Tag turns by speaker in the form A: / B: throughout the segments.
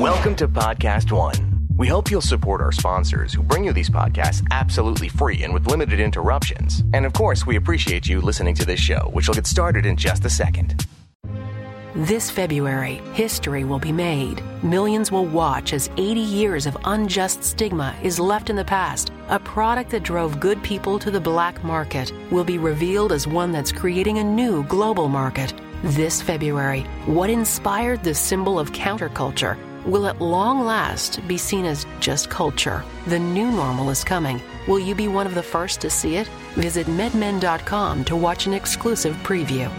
A: Welcome to Podcast One. We hope you'll support our sponsors who bring you these podcasts absolutely free and with limited interruptions. And of course, we appreciate you listening to this show, which will get started in just a second.
B: This February, history will be made. Millions will watch as 80 years of unjust stigma is left in the past. A product that drove good people to the black market will be revealed as one that's creating a new global market. This February, what inspired the symbol of counterculture will at long last be seen as just culture. The new normal is coming. Will you be one of the first to see it? Visit medmen.com to watch an exclusive preview.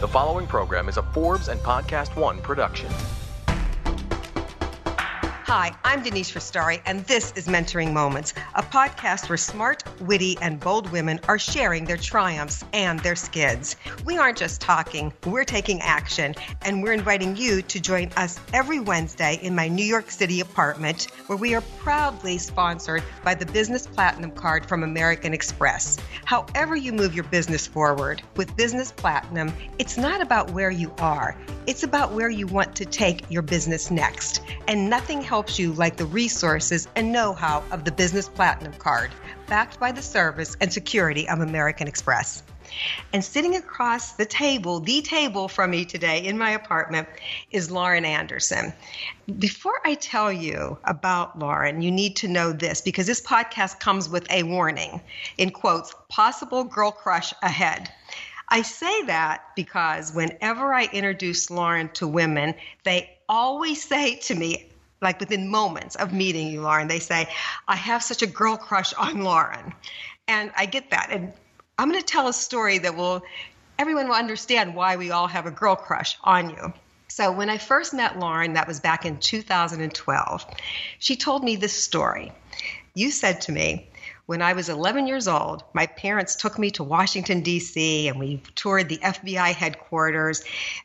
A: The following program is a Forbes and Podcast One production.
C: Hi, I'm Denise Restauri, and this is Mentoring Moments, a podcast where smart, witty, and bold women are sharing their triumphs and their skids. We aren't just talking, we're taking action, and we're inviting you to join us every Wednesday in my New York City apartment, where we are proudly sponsored by the Business Platinum Card from American Express. However, you move your business forward, with Business Platinum, it's not about where you are, it's about where you want to take your business next. And nothing helps you like the resources and know how of the Business Platinum Card, backed by the service and security of American Express. And sitting across the table, the table from me today in my apartment, is Lauren Anderson. Before I tell you about Lauren, you need to know this because this podcast comes with a warning in quotes, possible girl crush ahead. I say that because whenever I introduce Lauren to women, they always say to me, like within moments of meeting you, Lauren, they say, I have such a girl crush on Lauren. And I get that. And I'm going to tell a story that will, everyone will understand why we all have a girl crush on you. So when I first met Lauren, that was back in 2012, she told me this story. You said to me, when I was 11 years old, my parents took me to Washington, D.C., and we toured the FBI headquarters.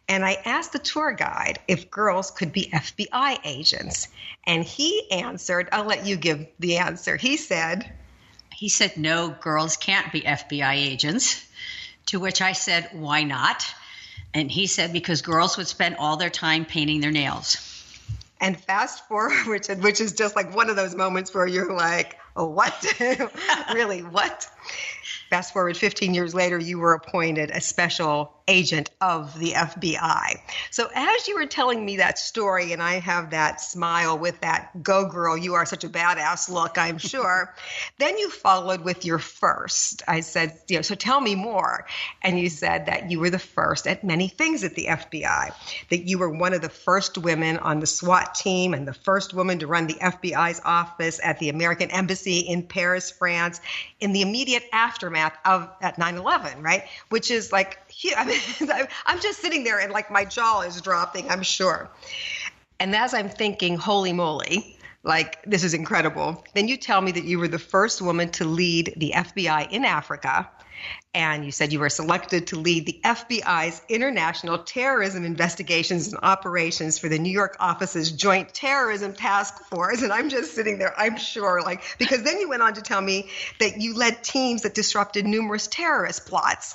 C: And I asked the tour guide if girls could be FBI agents. And he answered, I'll let you give the answer. He said,
D: He said, No, girls can't be FBI agents. To which I said, Why not? And he said, Because girls would spend all their time painting their nails.
C: And fast forward, which, which is just like one of those moments where you're like, what? really, what? Fast forward 15 years later, you were appointed a special agent of the FBI. So, as you were telling me that story, and I have that smile with that go girl, you are such a badass look, I'm sure, then you followed with your first. I said, you know, so tell me more. And you said that you were the first at many things at the FBI, that you were one of the first women on the SWAT team and the first woman to run the FBI's office at the American Embassy in Paris, France, in the immediate aftermath of at 9/11, right? Which is like I mean, I'm just sitting there and like my jaw is dropping, I'm sure. And as I'm thinking, holy moly, like this is incredible, then you tell me that you were the first woman to lead the FBI in Africa. And you said you were selected to lead the FBI's International Terrorism Investigations and Operations for the New York office's Joint Terrorism Task Force. And I'm just sitting there, I'm sure, like, because then you went on to tell me that you led teams that disrupted numerous terrorist plots.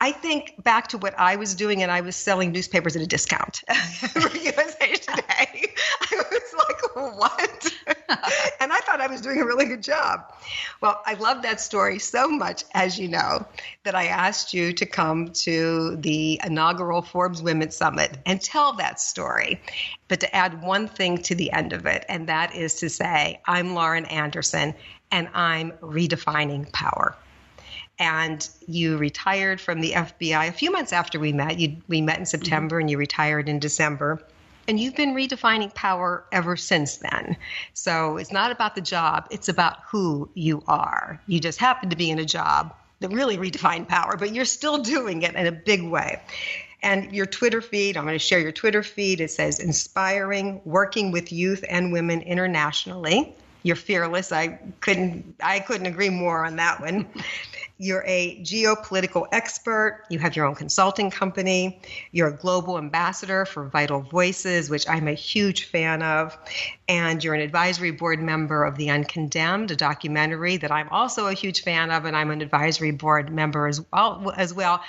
C: I think back to what I was doing, and I was selling newspapers at a discount for USA Today. I was like, what? and I thought I was doing a really good job. Well, I love that story so much, as you know, that I asked you to come to the inaugural Forbes Women's Summit and tell that story. But to add one thing to the end of it, and that is to say, I'm Lauren Anderson, and I'm redefining power and you retired from the FBI a few months after we met. You, we met in September mm-hmm. and you retired in December. And you've been redefining power ever since then. So it's not about the job, it's about who you are. You just happen to be in a job that really redefined power, but you're still doing it in a big way. And your Twitter feed, I'm going to share your Twitter feed. It says inspiring, working with youth and women internationally. You're fearless. I couldn't I couldn't agree more on that one. You're a geopolitical expert. You have your own consulting company. You're a global ambassador for Vital Voices, which I'm a huge fan of. And you're an advisory board member of The Uncondemned, a documentary that I'm also a huge fan of, and I'm an advisory board member as well. As well.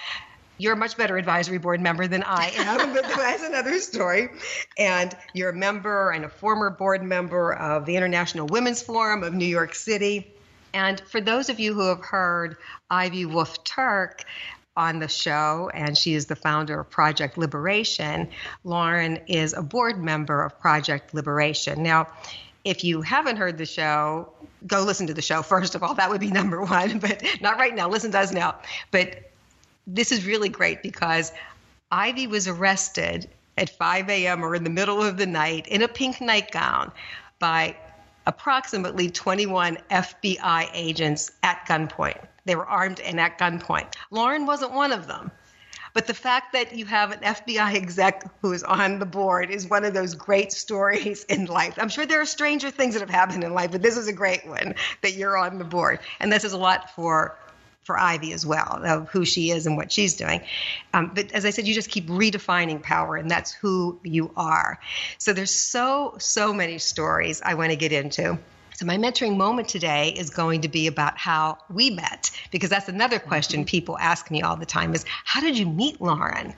C: You're a much better advisory board member than I am, but that's another story. And you're a member and a former board member of the International Women's Forum of New York City. And for those of you who have heard Ivy Woolf Turk, on the show, and she is the founder of Project Liberation. Lauren is a board member of Project Liberation. Now, if you haven't heard the show, go listen to the show first of all. That would be number one, but not right now. Listen to us now. But this is really great because Ivy was arrested at 5 a.m. or in the middle of the night in a pink nightgown by approximately 21 FBI agents at gunpoint. They were armed and at gunpoint. Lauren wasn't one of them. But the fact that you have an FBI exec who is on the board is one of those great stories in life. I'm sure there are stranger things that have happened in life, but this is a great one that you're on the board. And this is a lot for for Ivy as well, of who she is and what she's doing. Um, but as I said, you just keep redefining power, and that's who you are. So there's so, so many stories I want to get into. So, my mentoring moment today is going to be about how we met, because that's another question mm-hmm. people ask me all the time is, How did you meet Lauren?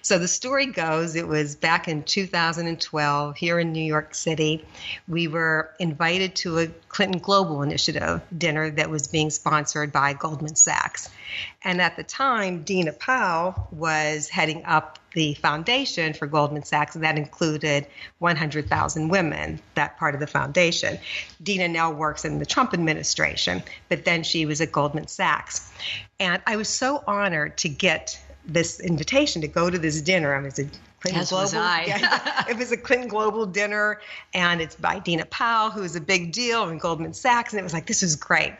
C: So, the story goes it was back in 2012 here in New York City. We were invited to a Clinton Global Initiative dinner that was being sponsored by Goldman Sachs. And at the time, Dina Powell was heading up the foundation for Goldman Sachs, and that included 100,000 women, that part of the foundation. Dina now works in the Trump administration, but then she was at Goldman Sachs. And I was so honored to get this invitation to go to this dinner. I was a
D: Clinton As Global. Was I.
C: yeah, it was a Clinton Global dinner, and it's by Dina Powell, who is a big deal in Goldman Sachs. And it was like, this is great.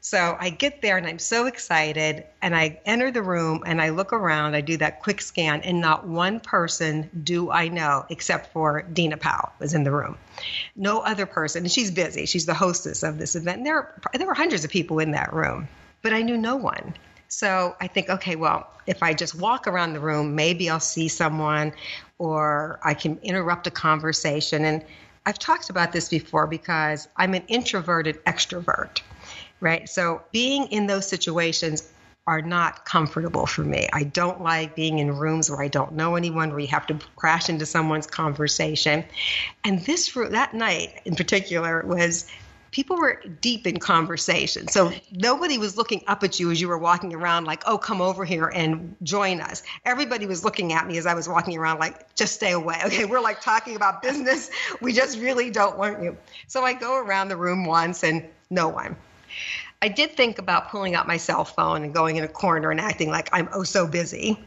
C: So I get there, and I'm so excited. And I enter the room, and I look around. I do that quick scan, and not one person do I know except for Dina Powell was in the room. No other person. And she's busy. She's the hostess of this event. And there, there were hundreds of people in that room, but I knew no one. So I think, okay, well, if I just walk around the room, maybe I'll see someone or I can interrupt a conversation. And I've talked about this before because I'm an introverted extrovert, right? So being in those situations are not comfortable for me. I don't like being in rooms where I don't know anyone, where you have to crash into someone's conversation. And this that night in particular was people were deep in conversation. So nobody was looking up at you as you were walking around, like, oh, come over here and join us. Everybody was looking at me as I was walking around, like, just stay away. Okay, we're like talking about business. We just really don't want you. So I go around the room once and no one. I did think about pulling out my cell phone and going in a corner and acting like I'm oh so busy.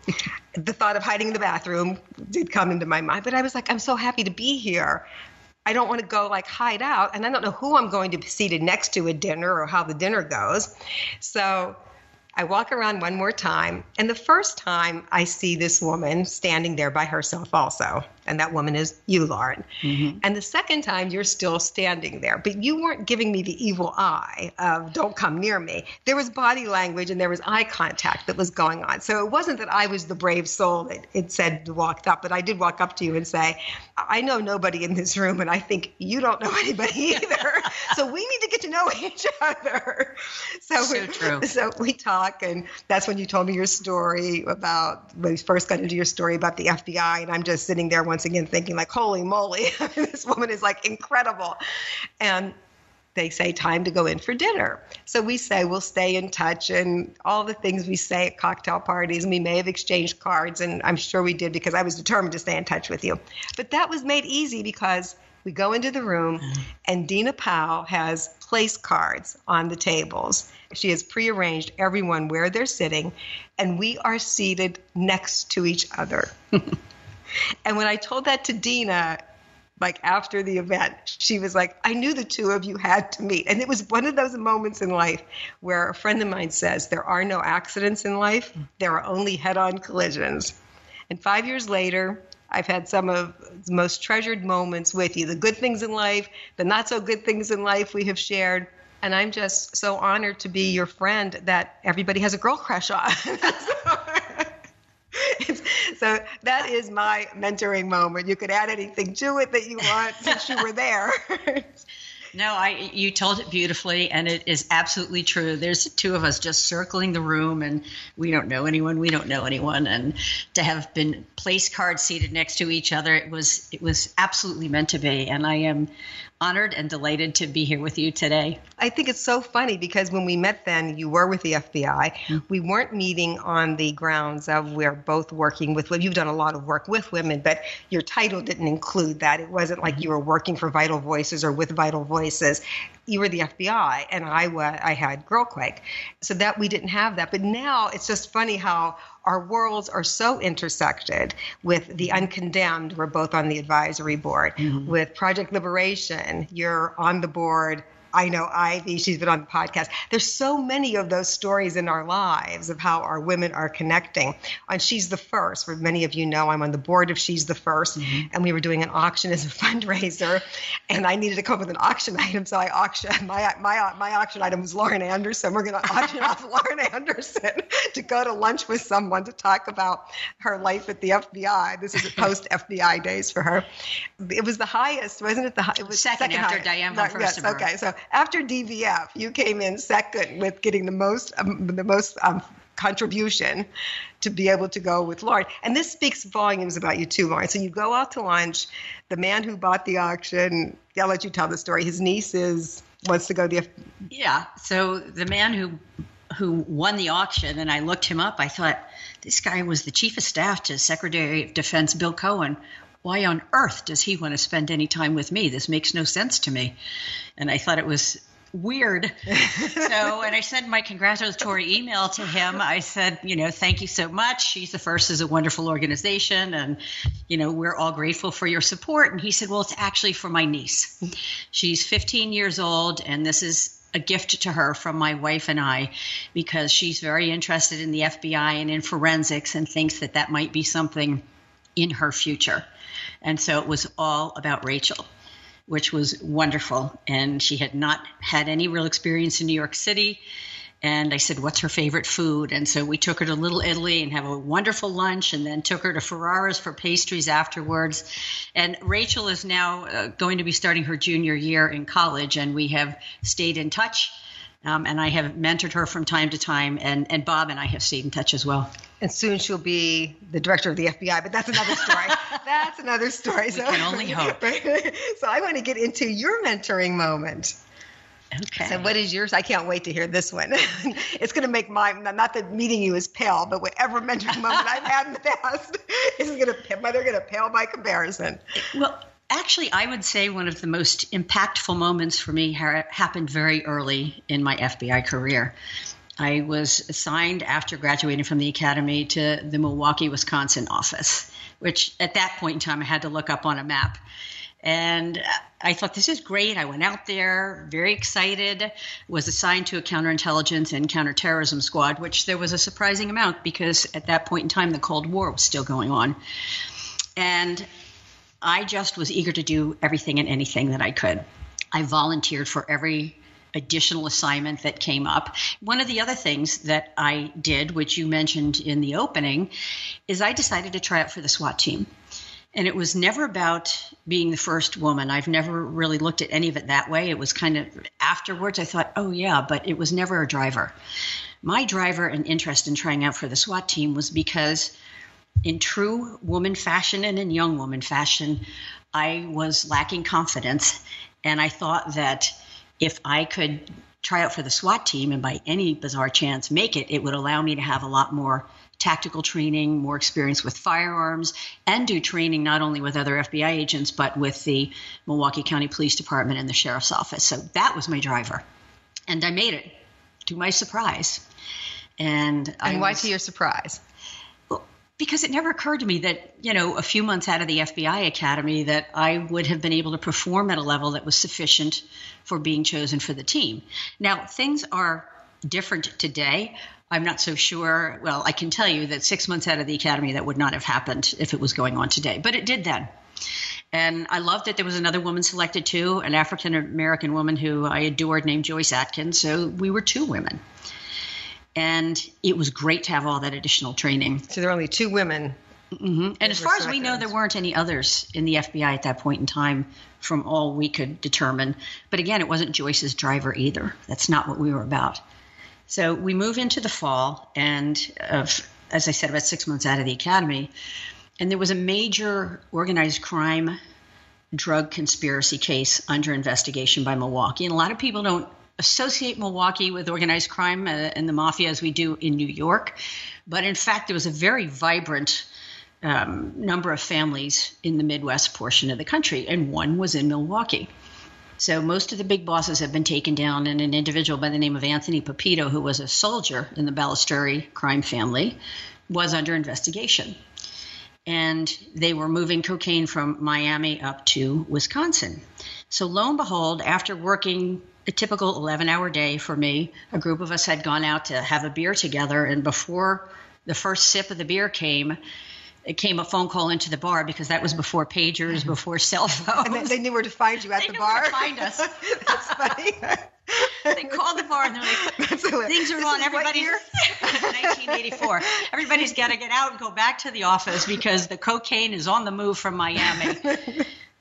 C: the thought of hiding in the bathroom did come into my mind, but I was like, I'm so happy to be here. I don't want to go like hide out, and I don't know who I'm going to be seated next to at dinner or how the dinner goes. So I walk around one more time, and the first time I see this woman standing there by herself, also and that woman is you, Lauren. Mm-hmm. And the second time, you're still standing there, but you weren't giving me the evil eye of don't come near me. There was body language and there was eye contact that was going on. So it wasn't that I was the brave soul that it said walked up, but I did walk up to you and say, I know nobody in this room, and I think you don't know anybody either. so we need to get to know each other.
D: So, so we, true.
C: So we talk, and that's when you told me your story about when you first got into your story about the FBI, and I'm just sitting there once again thinking like, holy moly, this woman is like incredible. And they say time to go in for dinner. So we say we'll stay in touch and all the things we say at cocktail parties. And we may have exchanged cards, and I'm sure we did because I was determined to stay in touch with you. But that was made easy because we go into the room mm-hmm. and Dina Powell has place cards on the tables. She has prearranged everyone where they're sitting, and we are seated next to each other. And when I told that to Dina, like after the event, she was like, I knew the two of you had to meet. And it was one of those moments in life where a friend of mine says, There are no accidents in life, there are only head on collisions. And five years later, I've had some of the most treasured moments with you the good things in life, the not so good things in life we have shared. And I'm just so honored to be your friend that everybody has a girl crush on. so that is my mentoring moment. You could add anything to it that you want since you were there.
D: No, I you told it beautifully, and it is absolutely true. There's two of us just circling the room, and we don't know anyone. We don't know anyone, and to have been place cards seated next to each other, it was it was absolutely meant to be. And I am honored and delighted to be here with you today.
C: I think it's so funny because when we met then, you were with the FBI. Mm-hmm. We weren't meeting on the grounds of we're both working with women. You've done a lot of work with women, but your title didn't include that. It wasn't like you were working for Vital Voices or with Vital Voices. You were the FBI, and I, was, I had Girlquake. So that we didn't have that. But now it's just funny how our worlds are so intersected with the uncondemned we're both on the advisory board mm-hmm. with project liberation you're on the board I know Ivy, she's been on the podcast. There's so many of those stories in our lives of how our women are connecting. And She's the First, where many of you know I'm on the board of She's the 1st mm-hmm. and we were doing an auction as a fundraiser, and I needed to come up with an auction item, so I auctioned my my my auction item was Lauren Anderson. We're going to auction off Lauren Anderson to go to lunch with someone to talk about her life at the FBI. This is post FBI days for her. It was the highest, wasn't it? The it was
D: second, second after highest. Diane von
C: Yes, okay. So after DVF, you came in second with getting the most um, the most um, contribution to be able to go with Lauren. And this speaks volumes about you too, Lauren. So you go out to lunch. The man who bought the auction, I'll let you tell the story. His niece is wants to go the.
D: Yeah. So the man who who won the auction, and I looked him up. I thought this guy was the chief of staff to Secretary of Defense Bill Cohen why on earth does he want to spend any time with me? This makes no sense to me. And I thought it was weird. so, and I sent my congratulatory email to him. I said, you know, thank you so much. She's the First is a wonderful organization, and you know, we're all grateful for your support. And he said, well, it's actually for my niece. She's 15 years old, and this is a gift to her from my wife and I because she's very interested in the FBI and in forensics and thinks that that might be something in her future. And so it was all about Rachel, which was wonderful. And she had not had any real experience in New York City. And I said, What's her favorite food? And so we took her to Little Italy and have a wonderful lunch, and then took her to Ferrara's for pastries afterwards. And Rachel is now uh, going to be starting her junior year in college, and we have stayed in touch. Um, and I have mentored her from time to time, and, and Bob and I have stayed in touch as well
C: and soon she'll be the director of the FBI. But that's another story. that's another story.
D: We so, can only hope.
C: so I want to get into your mentoring moment.
D: Okay.
C: So what is yours? I can't wait to hear this one. it's going to make my not that meeting you is pale, but whatever mentoring moment I've had in the past is going to they're going to pale by comparison.
D: Well, actually, I would say one of the most impactful moments for me ha- happened very early in my FBI career. I was assigned after graduating from the academy to the Milwaukee, Wisconsin office, which at that point in time I had to look up on a map. And I thought this is great. I went out there, very excited, was assigned to a counterintelligence and counterterrorism squad, which there was a surprising amount because at that point in time the Cold War was still going on. And I just was eager to do everything and anything that I could. I volunteered for every additional assignment that came up. One of the other things that I did, which you mentioned in the opening, is I decided to try out for the SWAT team. And it was never about being the first woman. I've never really looked at any of it that way. It was kind of afterwards, I thought, oh, yeah, but it was never a driver. My driver and interest in trying out for the SWAT team was because, in true woman fashion and in young woman fashion, I was lacking confidence. And I thought that if I could try out for the SWAT team and by any bizarre chance make it, it would allow me to have a lot more tactical training, more experience with firearms, and do training not only with other FBI agents, but with the Milwaukee County Police Department and the Sheriff's Office. So that was my driver. And I made it to my surprise. And,
C: and why was, to your surprise?
D: Because it never occurred to me that you know a few months out of the FBI academy that I would have been able to perform at a level that was sufficient for being chosen for the team. Now things are different today. I'm not so sure. Well, I can tell you that six months out of the academy, that would not have happened if it was going on today, but it did then. And I loved that there was another woman selected too, an African American woman who I adored named Joyce Atkins. So we were two women and it was great to have all that additional training.
C: So there are only two women
D: Mm-hmm. And as far as we know, there weren't any others in the FBI at that point in time, from all we could determine. But again, it wasn't Joyce's driver either. That's not what we were about. So we move into the fall, and of, as I said, about six months out of the academy, and there was a major organized crime drug conspiracy case under investigation by Milwaukee. And a lot of people don't associate Milwaukee with organized crime uh, and the mafia as we do in New York. But in fact, there was a very vibrant um, number of families in the Midwest portion of the country, and one was in Milwaukee. So most of the big bosses have been taken down, and an individual by the name of Anthony Pepito, who was a soldier in the Balistrieri crime family, was under investigation. And they were moving cocaine from Miami up to Wisconsin. So lo and behold, after working a typical 11 hour day for me, a group of us had gone out to have a beer together, and before the first sip of the beer came, it came a phone call into the bar because that was before pagers, mm-hmm. before cell phones.
C: And they, they, knew where to find you at
D: they
C: the bar.
D: to find us.
C: That's funny.
D: they called the bar and they're like, "Things are wrong. Everybody." 1984. Everybody's got to get out and go back to the office because the cocaine is on the move from Miami.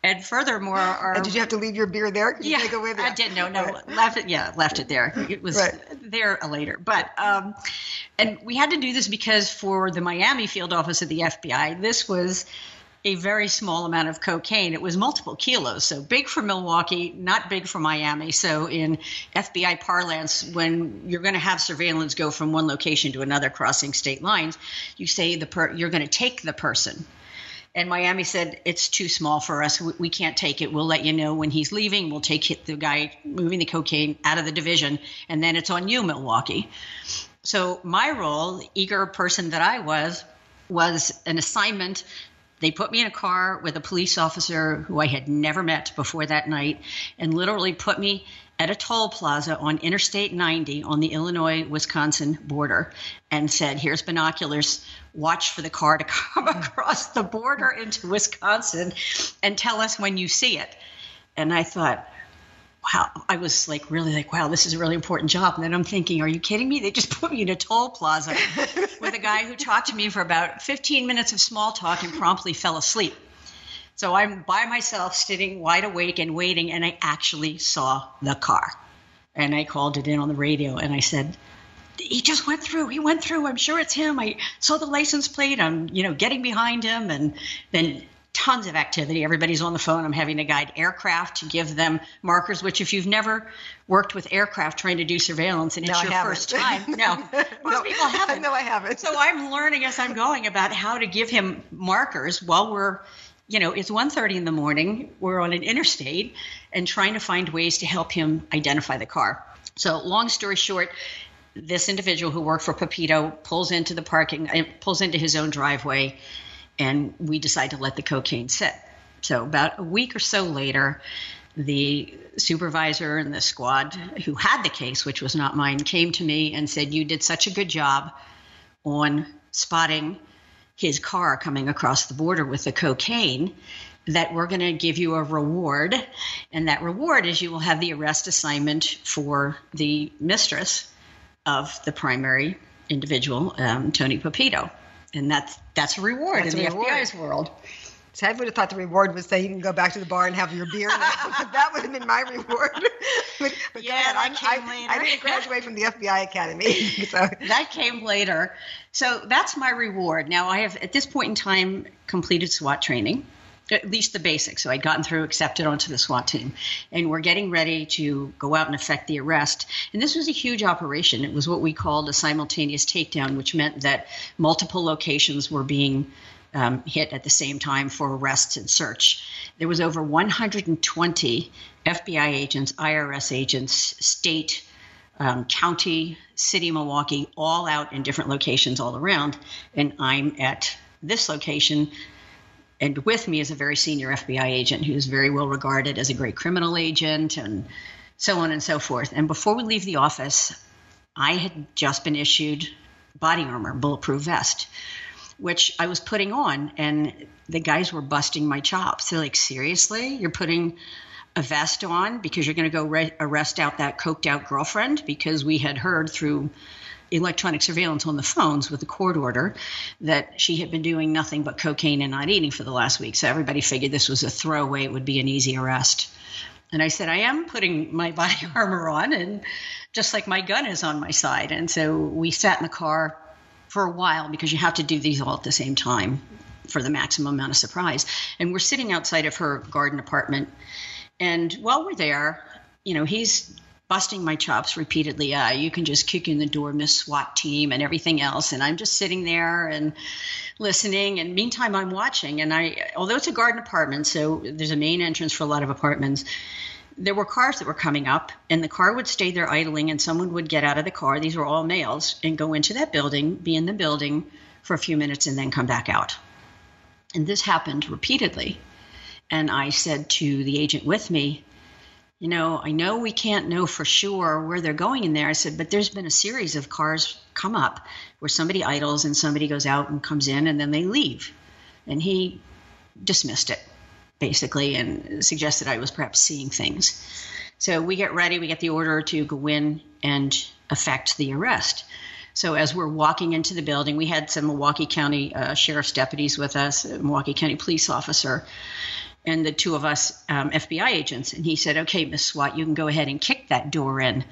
D: And furthermore, our,
C: and did you have to leave your beer there?
D: yeah, I did. No, no, left it. Yeah, left it there. It was right. there later, but um, and we had to do this because for the Miami field office of the FBI, this was a very small amount of cocaine. It was multiple kilos, so big for Milwaukee, not big for Miami. So in FBI parlance, when you're going to have surveillance go from one location to another crossing state lines, you say the per- you're going to take the person and Miami said it's too small for us. We, we, can't take it. We'll let you know when he's leaving. We'll take the guy moving the cocaine out of the division, and then it's on you, Milwaukee. So my role, eager person that I was, was an assignment. They put me in a car with a police officer who I had never met before that night, and literally put me at a toll plaza on Interstate 90 on the Illinois Wisconsin border and said, Here's binoculars. Watch for the car to come across the border into Wisconsin and tell us when you see it. And I thought, wow, I was like really like, wow, this is a really important job. And then I'm thinking, are you kidding me? They just put me in a toll plaza with a guy who talked to me for about 15 minutes of small talk and promptly fell asleep. So I'm by myself, sitting wide awake and waiting, and I actually saw the car. And I called it in on the radio and I said, he just went through. He went through. I'm sure it's him. I saw the license plate. I'm, you know, getting behind him, and then tons of activity. Everybody's on the phone. I'm having to guide aircraft to give them markers. Which, if you've never worked with aircraft trying to do surveillance and it's
C: no,
D: your first time, no, most no, people haven't.
C: No, I haven't.
D: So I'm learning as I'm going about how to give him markers while we're you know, it's 1.30 in the morning. We're on an interstate and trying to find ways to help him identify the car. So, long story short, this individual who worked for Pepito pulls into the parking, uh, pulls into his own driveway, and we decide to let the cocaine sit. So, about a week or so later, the supervisor and the squad who had the case, which was not mine, came to me and said, You did such a good job on spotting his car coming across the border with the cocaine that we're going to give you a reward. And that reward is you will have the arrest assignment for the mistress of the primary individual, um, Tony Pepito. And that's that's a reward that's in the reward. FBI's world.
C: So I would have thought the reward was say you can go back to the bar and have your beer. that would have been my reward.
D: but, but yeah, that came
C: I,
D: later.
C: I didn't graduate from the FBI Academy. So.
D: That came later. So that's my reward. Now I have at this point in time completed SWAT training at least the basics. So I'd gotten through, accepted onto the SWAT team, and we're getting ready to go out and effect the arrest. And this was a huge operation. It was what we called a simultaneous takedown, which meant that multiple locations were being um, hit at the same time for arrests and search. There was over 120 FBI agents, IRS agents, state, um, county, city, Milwaukee, all out in different locations all around. And I'm at this location. And with me is a very senior FBI agent who's very well regarded as a great criminal agent and so on and so forth. And before we leave the office, I had just been issued body armor, bulletproof vest which I was putting on, and the guys were busting my chops. They're like, seriously, you're putting a vest on because you're going to go re- arrest out that coked out girlfriend because we had heard through electronic surveillance on the phones with a court order that she had been doing nothing but cocaine and not eating for the last week. So everybody figured this was a throwaway, it would be an easy arrest. And I said, I am putting my body armor on, and just like my gun is on my side. And so we sat in the car for a while because you have to do these all at the same time for the maximum amount of surprise. And we're sitting outside of her garden apartment. And while we're there, you know, he's busting my chops repeatedly. Uh, you can just kick in the door, Miss SWAT team, and everything else. And I'm just sitting there and listening. And meantime, I'm watching. And I, although it's a garden apartment, so there's a main entrance for a lot of apartments. There were cars that were coming up, and the car would stay there idling, and someone would get out of the car. These were all males, and go into that building, be in the building for a few minutes, and then come back out. And this happened repeatedly. And I said to the agent with me, you know, I know we can't know for sure where they're going in there. I said, but there's been a series of cars come up where somebody idles and somebody goes out and comes in and then they leave. And he dismissed it basically and suggested I was perhaps seeing things. So we get ready, we get the order to go in and effect the arrest. So as we're walking into the building, we had some Milwaukee County uh, sheriff's deputies with us, Milwaukee County police officer, and the two of us um, FBI agents. And he said, "Okay, Miss SWAT, you can go ahead and kick that door in."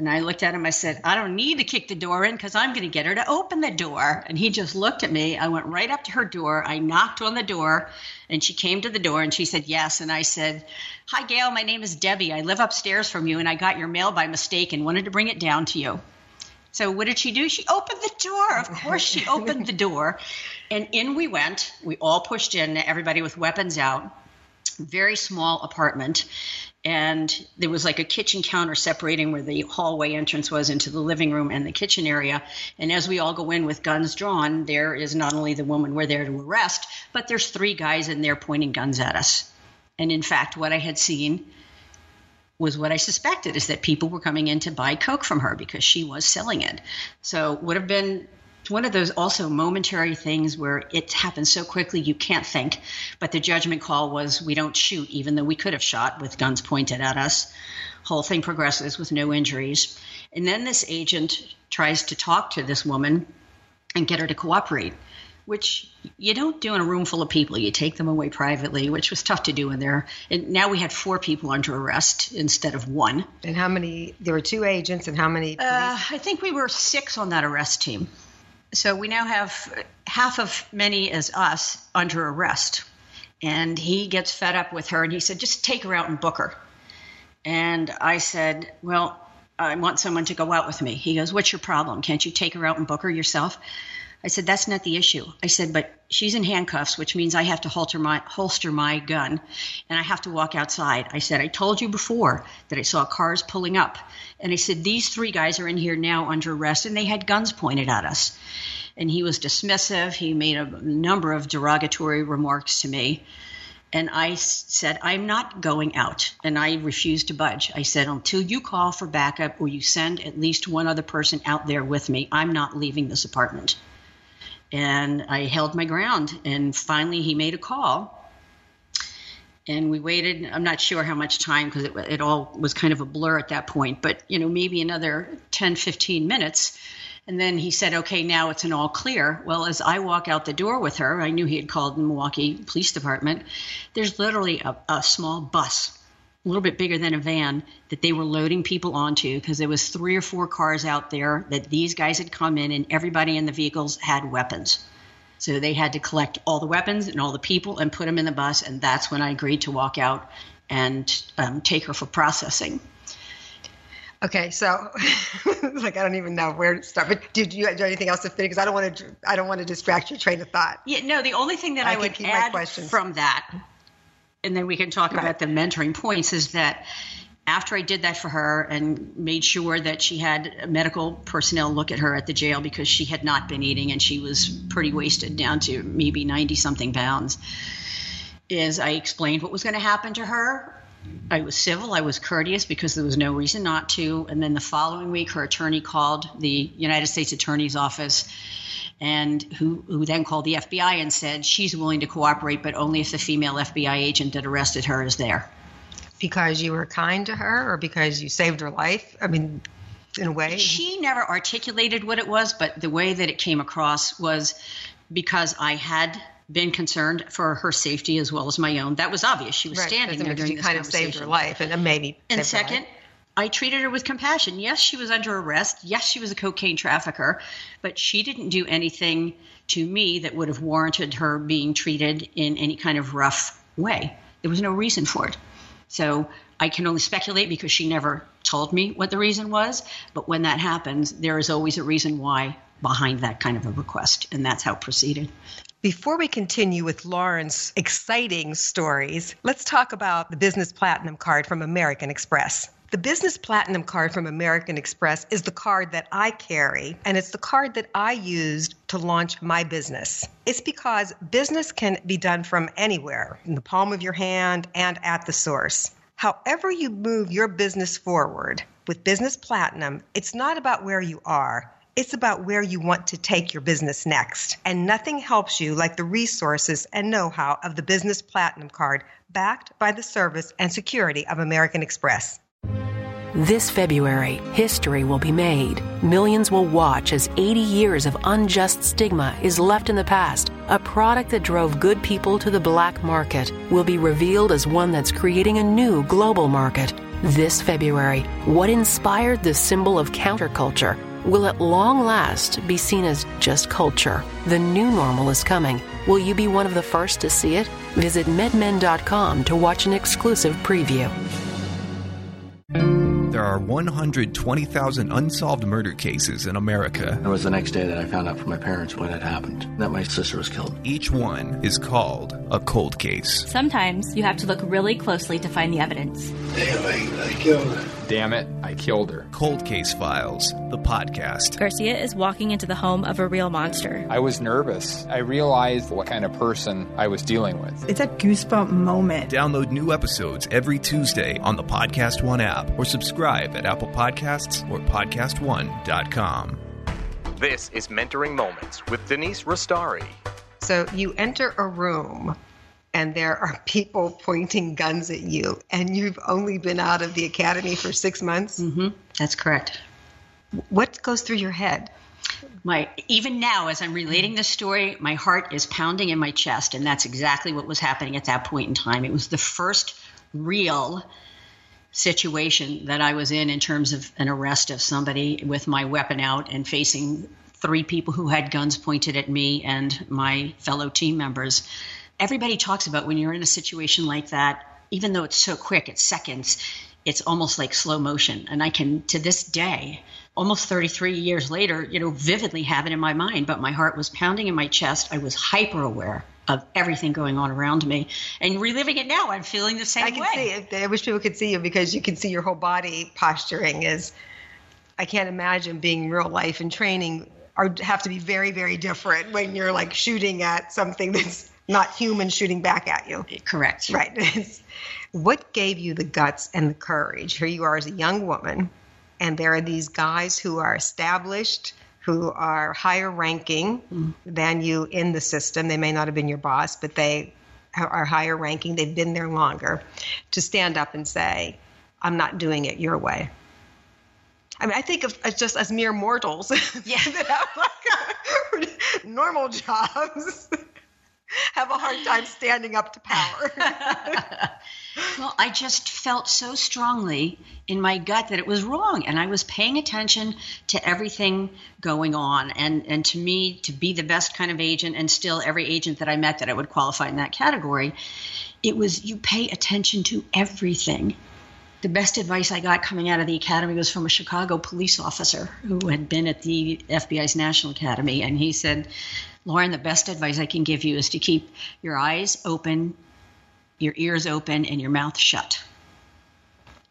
D: And I looked at him. I said, I don't need to kick the door in because I'm going to get her to open the door. And he just looked at me. I went right up to her door. I knocked on the door and she came to the door and she said, Yes. And I said, Hi, Gail. My name is Debbie. I live upstairs from you and I got your mail by mistake and wanted to bring it down to you. So what did she do? She opened the door. Of course, she opened the door, and in we went. We all pushed in, everybody with weapons out. Very small apartment, and there was like a kitchen counter separating where the hallway entrance was into the living room and the kitchen area. And as we all go in with guns drawn, there is not only the woman we're there to arrest, but there's three guys in there pointing guns at us. And in fact, what I had seen was what I suspected is that people were coming in to buy Coke from her because she was selling it. So would have been one of those also momentary things where it happens so quickly you can't think. But the judgment call was we don't shoot, even though we could have shot with guns pointed at us. Whole thing progresses with no injuries. And then this agent tries to talk to this woman and get her to cooperate which you don't do in a room full of people. You take them away privately, which was tough to do in there. And now we had four people under arrest instead of one.
C: And how many? There were two agents, and how many?
D: Uh, I think we were six on that arrest team. So we now have half of many as us under arrest. And he gets fed up with her, and he said, "Just take her out and book her." And I said, "Well." I want someone to go out with me. He goes, What's your problem? Can't you take her out and book her yourself? I said, that's not the issue. I said, but she's in handcuffs, which means I have to holster my, holster my gun and I have to walk outside. I said, I told you before that I saw cars pulling up. And I said, these three guys are in here now under arrest and they had guns pointed at us. And he was dismissive. He made a number of derogatory remarks to me. And I said, I'm not going out. And I refused to budge. I said, until you call for backup or you send at least one other person out there with me, I'm not leaving this apartment and I held my ground. And finally, he made a call. And we waited. I'm not sure how much time because it, it all was kind of a blur at that point, but you know, maybe another 10, 15 minutes. And then he said, okay, now it's an all clear. Well, as I walk out the door with her, I knew he had called the Milwaukee Police Department. There's literally a, a small bus a little bit bigger than a van that they were loading people onto because there was three or four cars out there that these guys had come in and everybody in the vehicles had weapons so they had to collect all the weapons and all the people and put them in the bus and that's when i agreed to walk out and um, take her for processing
C: Okay, so like I don't even know where to start. But did you do anything else to finish? Because I don't want to. I don't want to distract your train of thought.
D: Yeah, no. The only thing that I, I would add from that and then we can talk right. about the mentoring points is that after I did that for her and made sure that she had medical personnel look at her at the jail because she had not been eating and she was pretty wasted down to maybe 90 something pounds, is I explained what was going to happen to her. I was civil, I was courteous because there was no reason not to. And then the following week, her attorney called the United States Attorney's Office and who, who then called the FBI and said she's willing to cooperate, but only if the female FBI agent that arrested her is there.
C: Because you were kind to her, or because you saved her life? I mean, in a way.
D: She never articulated what it was, but the way that it came across was because I had been concerned for her safety as well as my own. That was obvious. She was
C: Right,
D: standing there during
C: you
D: this
C: kind of saved her life, and maybe.
D: And
C: saved her life.
D: second, I treated her with compassion. Yes, she was under arrest. Yes, she was a cocaine trafficker, but she didn't do anything to me that would have warranted her being treated in any kind of rough way. There was no reason for it. So I can only speculate because she never told me what the reason was. But when that happens, there is always a reason why behind that kind of a request. And that's how it proceeded.
C: Before we continue with Lauren's exciting stories, let's talk about the Business Platinum card from American Express. The Business Platinum card from American Express is the card that I carry, and it's the card that I used to launch my business. It's because business can be done from anywhere, in the palm of your hand and at the source. However, you move your business forward with Business Platinum, it's not about where you are. It's about where you want to take your business next. And nothing helps you like the resources and know how of the Business Platinum card, backed by the service and security of American Express.
B: This February, history will be made. Millions will watch as 80 years of unjust stigma is left in the past. A product that drove good people to the black market will be revealed as one that's creating a new global market. This February, what inspired the symbol of counterculture will at long last be seen as just culture. The new normal is coming. Will you be one of the first to see it? Visit medmen.com to watch an exclusive preview.
E: There are 120,000 unsolved murder cases in America.
F: It was the next day that I found out from my parents what had happened that my sister was killed.
E: Each one is called a cold case.
G: Sometimes you have to look really closely to find the evidence.
H: Damn, I, I killed her.
I: Damn it, I killed her.
E: Cold Case Files, the podcast.
G: Garcia is walking into the home of a real monster.
I: I was nervous. I realized what kind of person I was dealing with.
J: It's a goosebump moment.
E: Download new episodes every Tuesday on the Podcast One app or subscribe at Apple Podcasts or PodcastOne.com.
A: This is Mentoring Moments with Denise Restauri.
C: So you enter a room and there are people pointing guns at you, and you've only been out of the academy for six months.
D: hmm That's correct.
C: What goes through your head?
D: my even now as i'm relating this story my heart is pounding in my chest and that's exactly what was happening at that point in time it was the first real situation that i was in in terms of an arrest of somebody with my weapon out and facing three people who had guns pointed at me and my fellow team members everybody talks about when you're in a situation like that even though it's so quick it's seconds it's almost like slow motion and i can to this day almost 33 years later, you know, vividly have it in my mind, but my heart was pounding in my chest. I was hyper aware of everything going on around me. And reliving it now, I'm feeling the same
C: I can
D: way.
C: see it. I wish people could see you because you can see your whole body posturing is I can't imagine being real life and training are have to be very, very different when you're like shooting at something that's not human shooting back at you.
D: Correct.
C: Right. What gave you the guts and the courage? Here you are as a young woman, and there are these guys who are established, who are higher ranking mm-hmm. than you in the system. They may not have been your boss, but they are- are higher ranking. They've been there longer to stand up and say, I'm not doing it your way. I mean, I think of uh, just as mere mortals
D: Yeah.
C: that have like normal jobs have a hard time standing up to power.
D: Well, I just felt so strongly in my gut that it was wrong, and I was paying attention to everything going on. And and to me, to be the best kind of agent, and still every agent that I met that I would qualify in that category, it was you pay attention to everything. The best advice I got coming out of the academy was from a Chicago police officer who had been at the FBI's National Academy, and he said, "Lauren, the best advice I can give you is to keep your eyes open." your ears open and your mouth shut.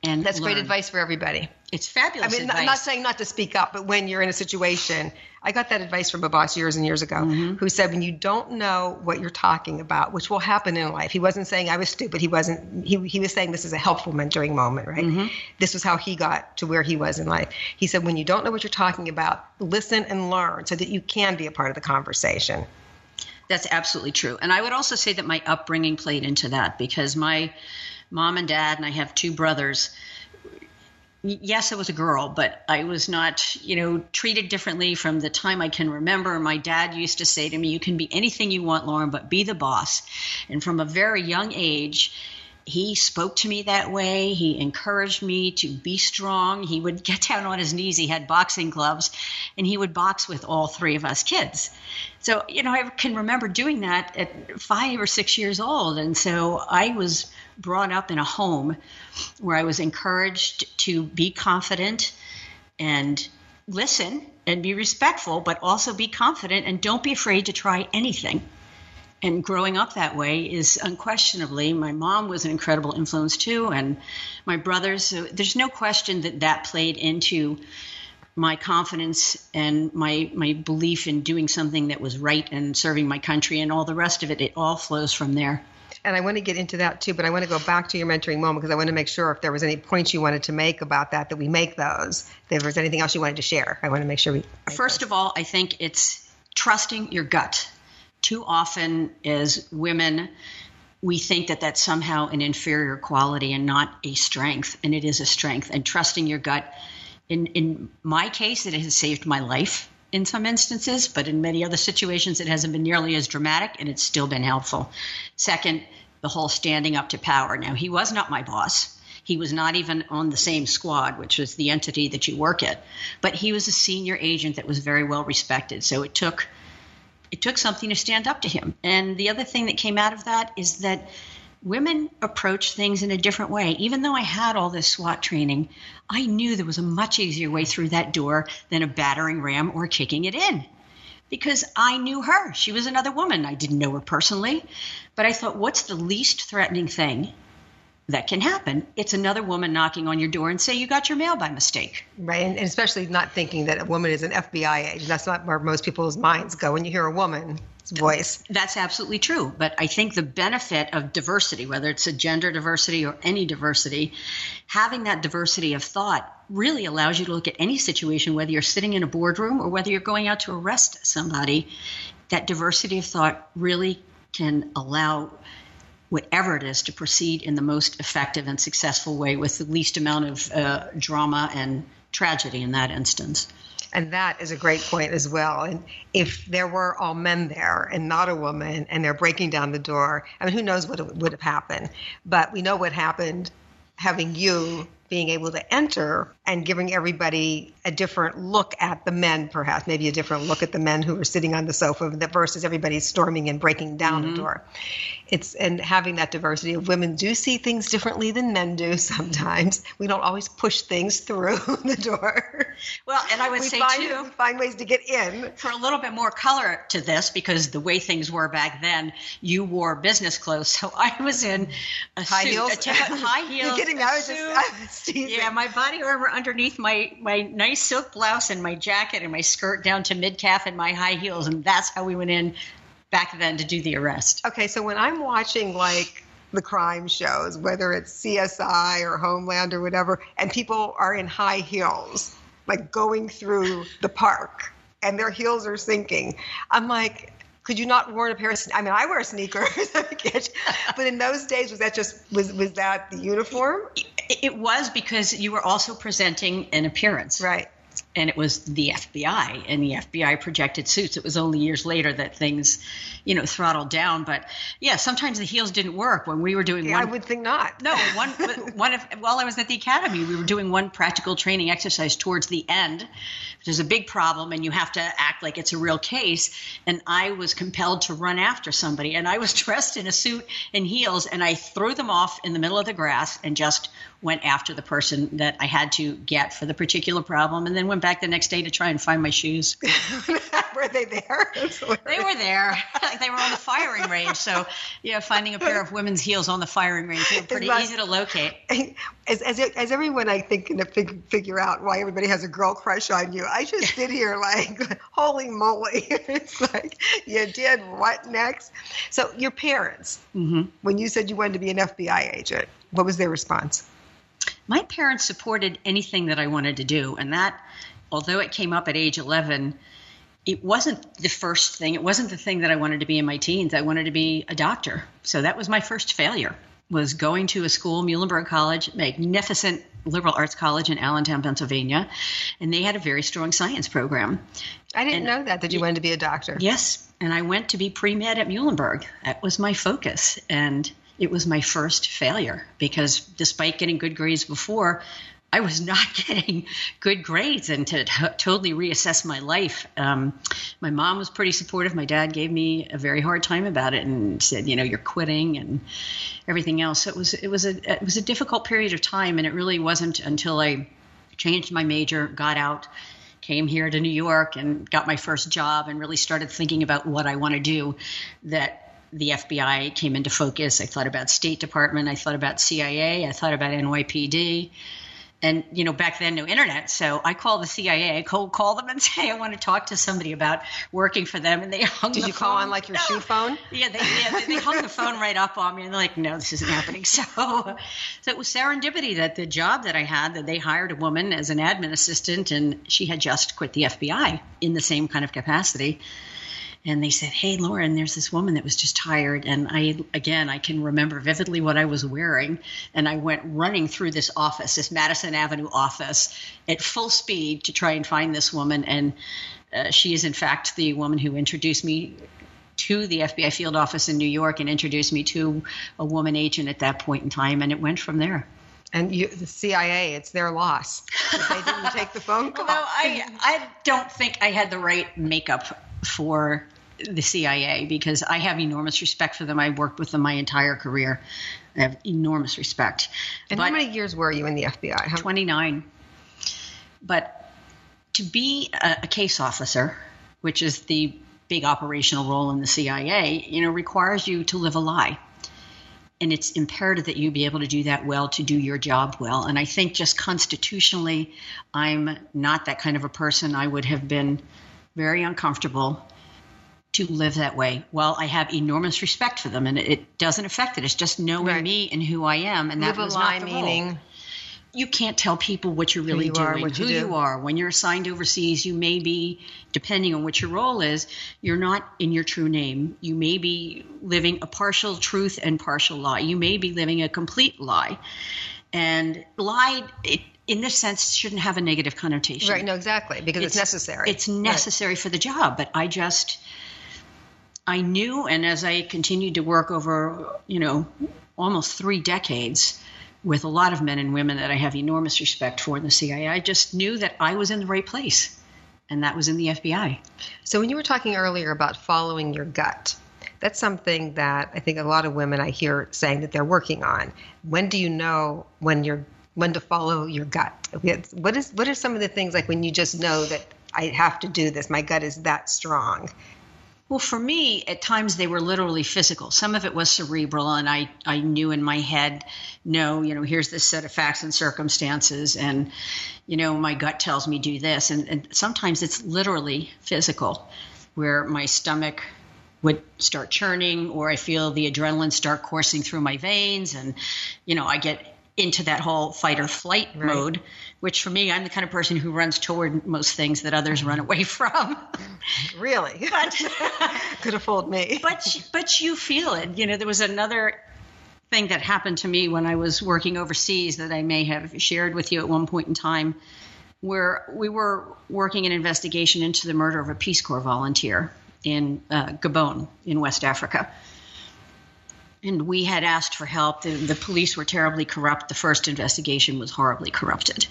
D: And
C: That's great advice for everybody.
D: It's fabulous
C: I mean,
D: advice.
C: I'm not saying not to speak up, but when you're in a situation, I got that advice from a boss years and years ago
D: Mm-hmm.
C: who said, when you don't know what you're talking about, which will happen in life, he wasn't saying I was stupid. He wasn't, he, he was saying this is a helpful mentoring moment, right?
D: Mm-hmm.
C: This was how he got to where he was in life. He said, when you don't know what you're talking about, listen and learn so that you can be a part of the conversation.
D: That's absolutely true. And I would also say that my upbringing played into that because my mom and dad, and I have two brothers, yes, I was a girl, but I was not, you know, treated differently from the time I can remember. My dad used to say to me, You can be anything you want, Lauren, but be the boss. And from a very young age, he spoke to me that way. He encouraged me to be strong. He would get down on his knees. He had boxing gloves and he would box with all three of us kids. So, you know, I can remember doing that at five or six years old. And so I was brought up in a home where I was encouraged to be confident and listen and be respectful, but also be confident and don't be afraid to try anything. And growing up that way is unquestionably my mom was an incredible influence too and my brothers there's no question that that played into my confidence and my my belief in doing something that was right and serving my country and all the rest of it. It all flows from there
C: and I want to get into that too, but I want to go back to your mentoring moment because I want to make sure if there was any points you wanted to make about that, that we make those. If there was anything else you wanted to share, I want to make sure we.
D: First
C: those.
D: of all, I think it's trusting your gut too often as women we think that that's somehow an inferior quality and not a strength and it is a strength and trusting your gut in in my case it has saved my life in some instances but in many other situations it hasn't been nearly as dramatic and it's still been helpful second the whole standing up to power now he was not my boss he was not even on the same squad, which was the entity that you work at, but he was a senior agent that was very well respected. So it took it took something to stand up to him. And the other thing that came out of that is that women approach things in a different way. Even though I had all this SWAT training, I knew there was a much easier way through that door than a battering ram or kicking it in. Because I knew her. She was another woman. I didn't know her personally. But I thought, what's the least threatening thing that can happen. It's another woman knocking on your door and say you got your mail by mistake.
C: Right, and, especially not thinking that a woman is an FBI agent. That's not where most people's minds go when you hear a woman's voice.
D: That's absolutely true. But I think the benefit of diversity, whether it's a gender diversity or any diversity, having that diversity of thought really allows you to look at any situation, whether you're sitting in a boardroom or whether you're going out to arrest somebody. That diversity of thought really can allow whatever it is to proceed in the most effective and successful way with the least amount of uh, drama and tragedy in that instance.
C: And that is a great point as well. And if there were all men there and not a woman, and they're breaking down the door, I mean, who knows what would have happened? But we know what happened having you being able to enter and giving everybody a different look at the men, perhaps maybe a different look at the men who are sitting on the sofa versus everybody storming and breaking down mm-hmm. the door. It's and having that diversity of women do see things differently than men do sometimes. We don't always push things through the door.
D: Well, and I would
C: we
D: say
C: find,
D: too,
C: find ways to get in
D: for a little bit more color to this because the way things were back then, you wore business clothes, so I was in a
C: high
D: suit,
C: heels.
D: A t- high heels.
C: You're kidding me? I was just, I was.
D: Yeah, my body armor underneath my my nice silk blouse and my jacket and my skirt down to mid calf and my high heels, and that's how we went in back then to do the arrest.
C: Okay, so when I'm watching like the crime shows, whether it's CSI or Homeland or whatever, and people are in high heels, like going through the park, and their heels are sinking, I'm like, could you not wear a pair of? I mean, I wear sneakers, but in those days, was that just was was that the uniform?
D: It was because you were also presenting an appearance,
C: right?
D: and it was the FBI and the FBI projected suits. It was only years later that things, you know, throttled down. But yeah, sometimes the heels didn't work when we were doing.
C: Yeah,
D: one,
C: I would think not.
D: No, one one of while I was at the academy, we were doing one practical training exercise towards the end, which is a big problem, and you have to act like it's a real case. And I was compelled to run after somebody, and I was dressed in a suit and heels, and I threw them off in the middle of the grass and just went after the person that I had to get for the particular problem, and then went back the next day to try and find my shoes.
C: were they there?
D: they were there. they were on the firing range. So, yeah, finding a pair of women's heels on the firing range was pretty easy to locate.
C: As, as, as everyone, I think, can fig- figure out why everybody has a girl crush on you. I just sit here like, holy moly. it's like, you did what next? So, your parents,
D: mm-hmm.
C: when you said you wanted to be an FBI agent, what was their response?
D: My parents supported anything that I wanted to do. And that, although it came up at age 11, it wasn't the first thing. It wasn't the thing that I wanted to be in my teens. I wanted to be a doctor. So that was my first failure was going to a school, Muhlenberg College, magnificent liberal arts college in Allentown, Pennsylvania, and they had a very strong science program.
C: I didn't and, know that that you wanted to be a doctor.
D: Yes, and I went to be pre med at Muhlenberg. That was my focus, and it was my first failure because despite getting good grades before, I was not getting good grades and to t- totally reassess my life. Um, my mom was pretty supportive. My dad gave me a very hard time about it and said, you know, you're quitting and everything else. So it was it was a it was a difficult period of time, and it really wasn't until I changed my major, got out, came here to New York, and got my first job, and really started thinking about what I want to do that the FBI came into focus. I thought about State Department. I thought about CIA. I thought about NYPD and you know back then no internet so i called the cia i cold call them and say i want to talk to somebody about working for them and they hung
C: did
D: the
C: you
D: phone.
C: call on like your no. shoe phone
D: yeah they, yeah, they, they hung the phone right up on me and they're like no this isn't happening so so it was serendipity that the job that i had that they hired a woman as an admin assistant and she had just quit the fbi in the same kind of capacity and they said, "Hey, Lauren, there's this woman that was just hired." And I, again, I can remember vividly what I was wearing, and I went running through this office, this Madison Avenue office, at full speed to try and find this woman. And uh, she is, in fact, the woman who introduced me to the FBI field office in New York and introduced me to a woman agent at that point in time, and it went from there.
C: And you, the CIA, it's their loss. They didn't take the phone call.
D: Although I, I don't think I had the right makeup for the CIA because I have enormous respect for them. I worked with them my entire career. I have enormous respect.
C: And but how many years were you in the FBI? How-
D: 29. But to be a, a case officer, which is the big operational role in the CIA, you know, requires you to live a lie. And it's imperative that you be able to do that well to do your job well. And I think just constitutionally, I'm not that kind of a person. I would have been very uncomfortable to live that way. Well, I have enormous respect for them, and it, doesn't affect it. It's just knowing right. me and who I am, and
C: live
D: that was not the
C: meaning.
D: Role. You can't tell people what you're really
C: who you
D: doing,
C: are,
D: who
C: you, do.
D: you are. When you're assigned overseas, you may be, depending on what your role is, you're not in your true name. You may be living a partial truth and partial lie. You may be living a complete lie. And lie, it, in this sense shouldn't have a negative connotation.
C: Right, no, exactly, because it's, it's necessary.
D: It's necessary right. for the job, but I just I knew and as I continued to work over, you know, almost 3 decades with a lot of men and women that I have enormous respect for in the CIA, I just knew that I was in the right place. And that was in the FBI.
C: So when you were talking earlier about following your gut, that's something that I think a lot of women I hear saying that they're working on. When do you know when you're when to follow your gut. What is what are some of the things like when you just know that I have to do this? My gut is that strong.
D: Well, for me, at times they were literally physical. Some of it was cerebral, and I, I knew in my head, no, you know, here's this set of facts and circumstances, and, you know, my gut tells me do this. And, and sometimes it's literally physical, where my stomach would start churning, or I feel the adrenaline start coursing through my veins, and, you know, I get into that whole fight or flight right. mode, which for me, I'm the kind of person who runs toward most things that others run away from.
C: Really?
D: But
C: could have fooled me.
D: But but you feel it. You know, there was another thing that happened to me when I was working overseas that I may have shared with you at one point in time, where we were working an investigation into the murder of a Peace Corps volunteer in uh, Gabon in West Africa and we had asked for help. The, the police were terribly corrupt. The first investigation was horribly corrupted,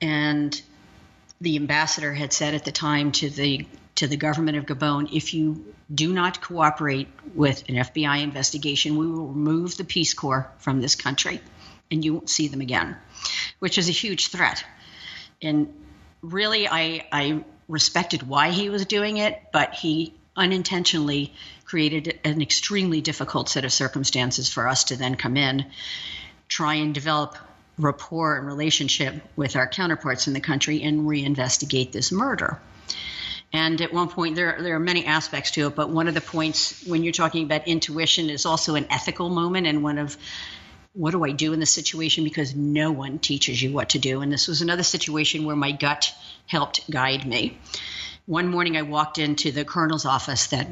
D: and the ambassador had said at the time to the to the government of Gabon, if you do not cooperate with an FBI investigation, we will remove the Peace Corps from this country, and you won't see them again, which is a huge threat. And really, I I respected why he was doing it, but he unintentionally created an extremely difficult set of circumstances for us to then come in, try and develop rapport and relationship with our counterparts in the country and reinvestigate this murder. And at one point, there, there are many aspects to it, but one of the points when you're talking about intuition is also an ethical moment and one of what do I do in this situation because no one teaches you what to do. And this was another situation where my gut helped guide me. One morning, I walked into the colonel's office that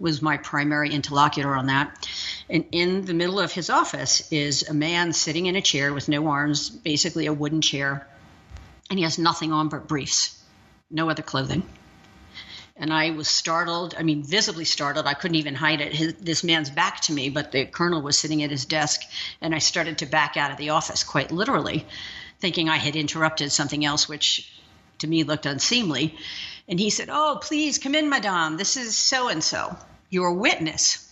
D: was my primary interlocutor on that. And in the middle of his office is a man sitting in a chair with no arms, basically a wooden chair, and he has nothing on but briefs, no other clothing. And I was startled, I mean, visibly startled. I couldn't even hide it. His, this man's back to me, but the colonel was sitting at his desk, and I started to back out of the office, quite literally, thinking I had interrupted something else, which to me looked unseemly. And he said, Oh, please come in, madame. This is so and so, your witness.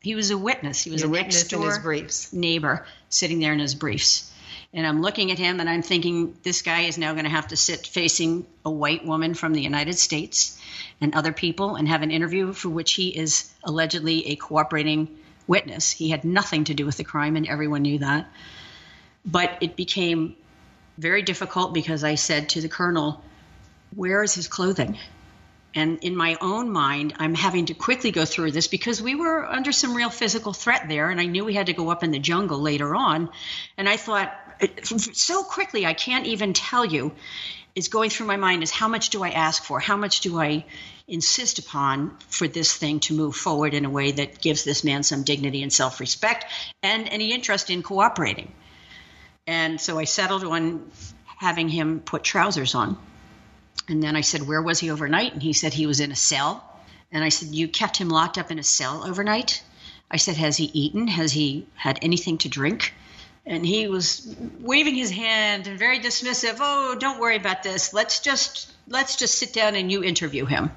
D: He was a witness. He was
C: Your
D: a
C: witness
D: next
C: in his briefs.
D: neighbor sitting there in his briefs. And I'm looking at him and I'm thinking, this guy is now going to have to sit facing a white woman from the United States and other people and have an interview for which he is allegedly a cooperating witness. He had nothing to do with the crime, and everyone knew that. But it became very difficult because I said to the colonel, Where is his clothing? And in my own mind, I'm having to quickly go through this because we were under some real physical threat there, and I knew we had to go up in the jungle later on. And I thought, so quickly, I can't even tell you, is going through my mind is how much do I ask for? How much do I insist upon for this thing to move forward in a way that gives this man some dignity and self respect and any interest in cooperating? And so I settled on having him put trousers on. And then I said, Where was he overnight? And he said he was in a cell. And I said, You kept him locked up in a cell overnight? I said, Has he eaten? Has he had anything to drink? And he was waving his hand and very dismissive. Oh, don't worry about this. Let's just let's just sit down and you interview him.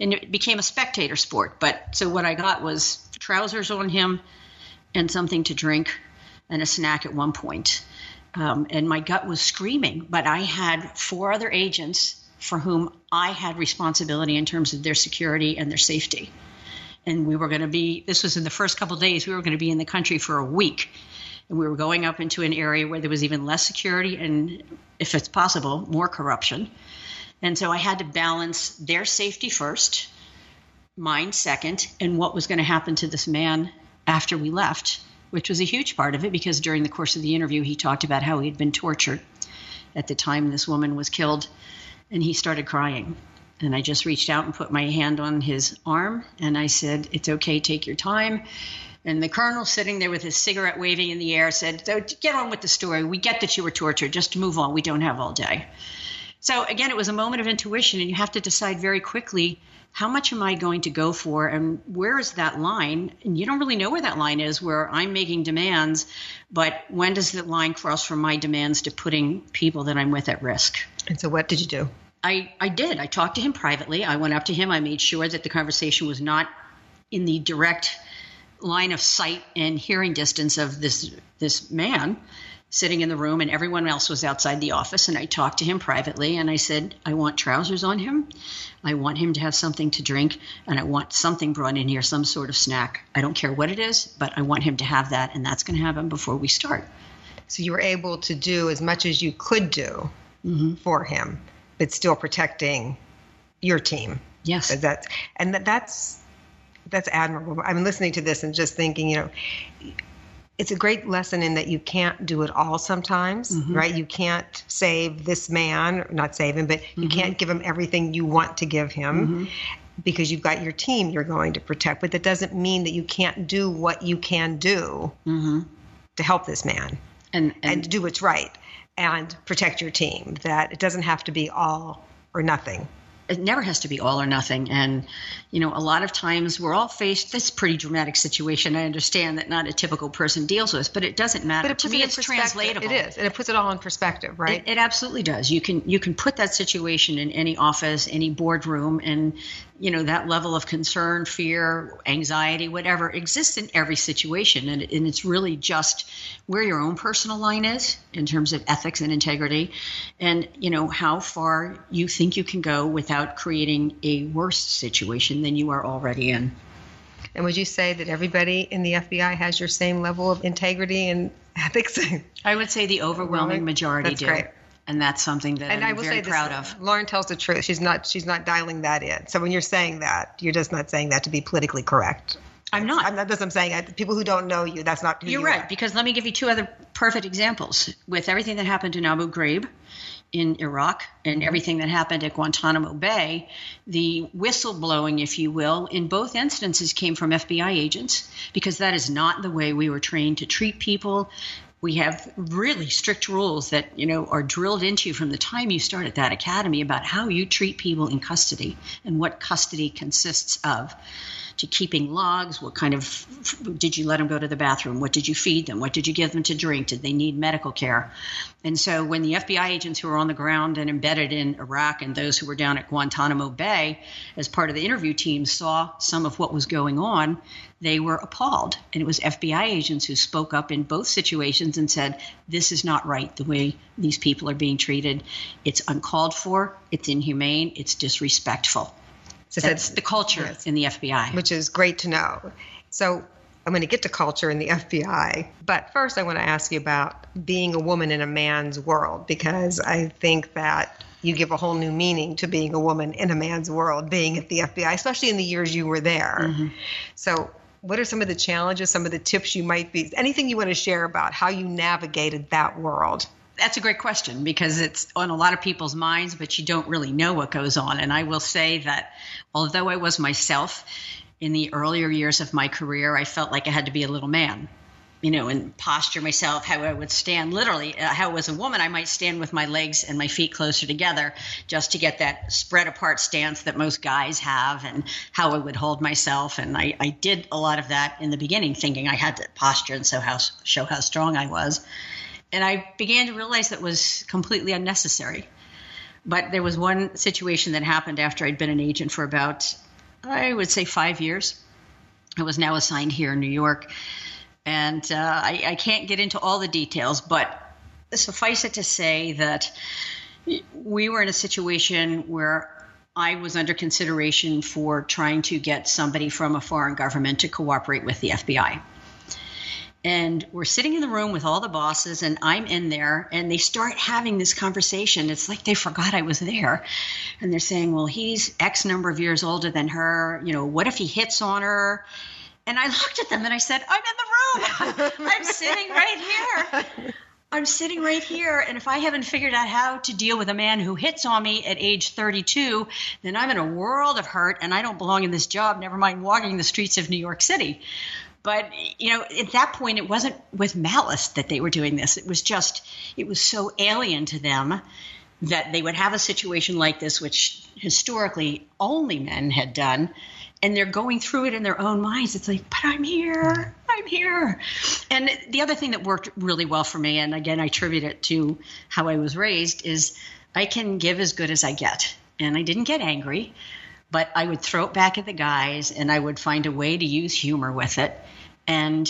D: And it became a spectator sport. But so what I got was trousers on him and something to drink and a snack at one point. Um, and my gut was screaming. But I had four other agents for whom I had responsibility in terms of their security and their safety. And we were going to be, this was in the first couple days, we were going to be in the country for a week. And we were going up into an area where there was even less security and, if it's possible, more corruption. And so I had to balance their safety first, mine second, and what was going to happen to this man after we left, which was a huge part of it because during the course of the interview, he talked about how he had been tortured at the time this woman was killed and he started crying. And I just reached out and put my hand on his arm and I said, It's okay, take your time. And the colonel, sitting there with his cigarette waving in the air, said, so Get on with the story. We get that you were tortured. Just move on. We don't have all day. So, again, it was a moment of intuition, and you have to decide very quickly how much am I going to go for and where is that line? And you don't really know where that line is where I'm making demands, but when does the line cross from my demands to putting people that I'm with at risk?
C: And so, what did you do?
D: I, I did. I talked to him privately. I went up to him. I made sure that the conversation was not in the direct line of sight and hearing distance of this this man sitting in the room and everyone else was outside the office and I talked to him privately and I said I want trousers on him. I want him to have something to drink and I want something brought in here some sort of snack. I don't care what it is, but I want him to have that and that's going to happen before we start.
C: So you were able to do as much as you could do
D: mm-hmm.
C: for him, but still protecting your team.
D: Yes.
C: That's and that's that's admirable. I'm listening to this and just thinking, you know, it's a great lesson in that you can't do it all sometimes,
D: Mhm.
C: right? You can't save this man, not save him, but you
D: Mhm.
C: can't give him everything you want to give him
D: Mhm.
C: because you've got your team you're going to protect. But that doesn't mean that you can't do what you can do
D: Mm-hmm.
C: to help this man
D: And,
C: and,
D: and
C: do what's right and protect your team. That it doesn't have to be all or nothing.
D: It never has to be all or nothing. And, you know, a lot of times we're all faced this pretty dramatic situation. I understand that not a typical person deals with, but it doesn't matter.
C: But it
D: to me,
C: it
D: it's translatable.
C: It is, and it puts it all in perspective, right?
D: It, it absolutely does. You can you can put that situation in any office, any boardroom, and you know that level of concern, fear, anxiety, whatever exists in every situation, and, and it's really just where your own personal line is in terms of ethics and integrity, and you know how far you think you can go without creating a worse situation than you are already in.
C: And would you say that everybody in the FBI has your same level of integrity and ethics?
D: I would say the overwhelming majority
C: That's
D: do.
C: great.
D: And that's something that
C: and
D: I'm
C: I will
D: very
C: say this,
D: proud of.
C: Lauren tells the truth. She's not she's not dialing that in. So when you're saying that, you're just not saying that to be politically correct.
D: I'm not.
C: I'm not. That's what I'm saying. I, people who don't know you, that's not
D: You're
C: you
D: right,
C: are.
D: because let me give you two other perfect examples. With everything that happened in Abu Ghraib, in Iraq and everything that happened at Guantanamo Bay, the whistleblowing, if you will, in both instances came from FBI agents because that is not the way we were trained to treat people. We have really strict rules that you know are drilled into you from the time you start at that academy about how you treat people in custody and what custody consists of to keeping logs. What kind of did you let them go to the bathroom? What did you feed them? What did you give them to drink? Did they need medical care? And so when the FBI agents who were on the ground and embedded in Iraq and those who were down at Guantanamo Bay as part of the interview team saw some of what was going on, they were appalled. And it was FBI agents who spoke up in both situations and said, This is not right the way these people are being treated. It's uncalled for, it's inhumane, it's disrespectful. So that's the culture yes. in the FBI,
C: which is great to know. So I'm going to get to culture in the FBI, but first I want to ask you about being a woman in a man's world because I think that you give a whole new meaning to being a woman in a man's world, being at the FBI, especially in the years you were there. Mm-hmm. So, what are some of the challenges, some of the tips you might be, anything you want to share about how you navigated that world?
D: that's a great question because it's on a lot of people's minds, but you don't really know what goes on. And I will say that although I was myself in the earlier years of my career, I felt like I had to be a little man, you know, and posture myself, how I would stand literally, uh, how as a woman, I might stand with my legs and my feet closer together just to get that spread apart stance that most guys have and how I would hold myself. And I, I did a lot of that in the beginning, thinking I had to posture and so how, show how strong I was. And I began to realize that was completely unnecessary. But there was one situation that happened after I'd been an agent for about, I would say, five years. I was now assigned here in New York. And uh, I, I can't get into all the details, but suffice it to say that we were in a situation where I was under consideration for trying to get somebody from a foreign government to cooperate with the FBI and we're sitting in the room with all the bosses and i'm in there and they start having this conversation. It's like they forgot i was there. And they're saying well he's x number of years older than her. You know what if he hits on her and i looked at them and i said i'm in the room i'm sitting right here I'm sitting right here, and if I haven't figured out how to deal with a man who hits on me at age 32, then I'm in a world of hurt and I don't belong in this job, never mind walking the streets of New York City. But, you know, at that point, it wasn't with malice that they were doing this. It was just, it was so alien to them that they would have a situation like this, which historically only men had done, and they're going through it in their own minds. It's like, but I'm here, I'm here. And the other thing that worked really well for me, and again, I attribute it to how I was raised, is I can give as good as I get. And I didn't get angry but I would throw it back at the guys and I would find a way to use humor with it. And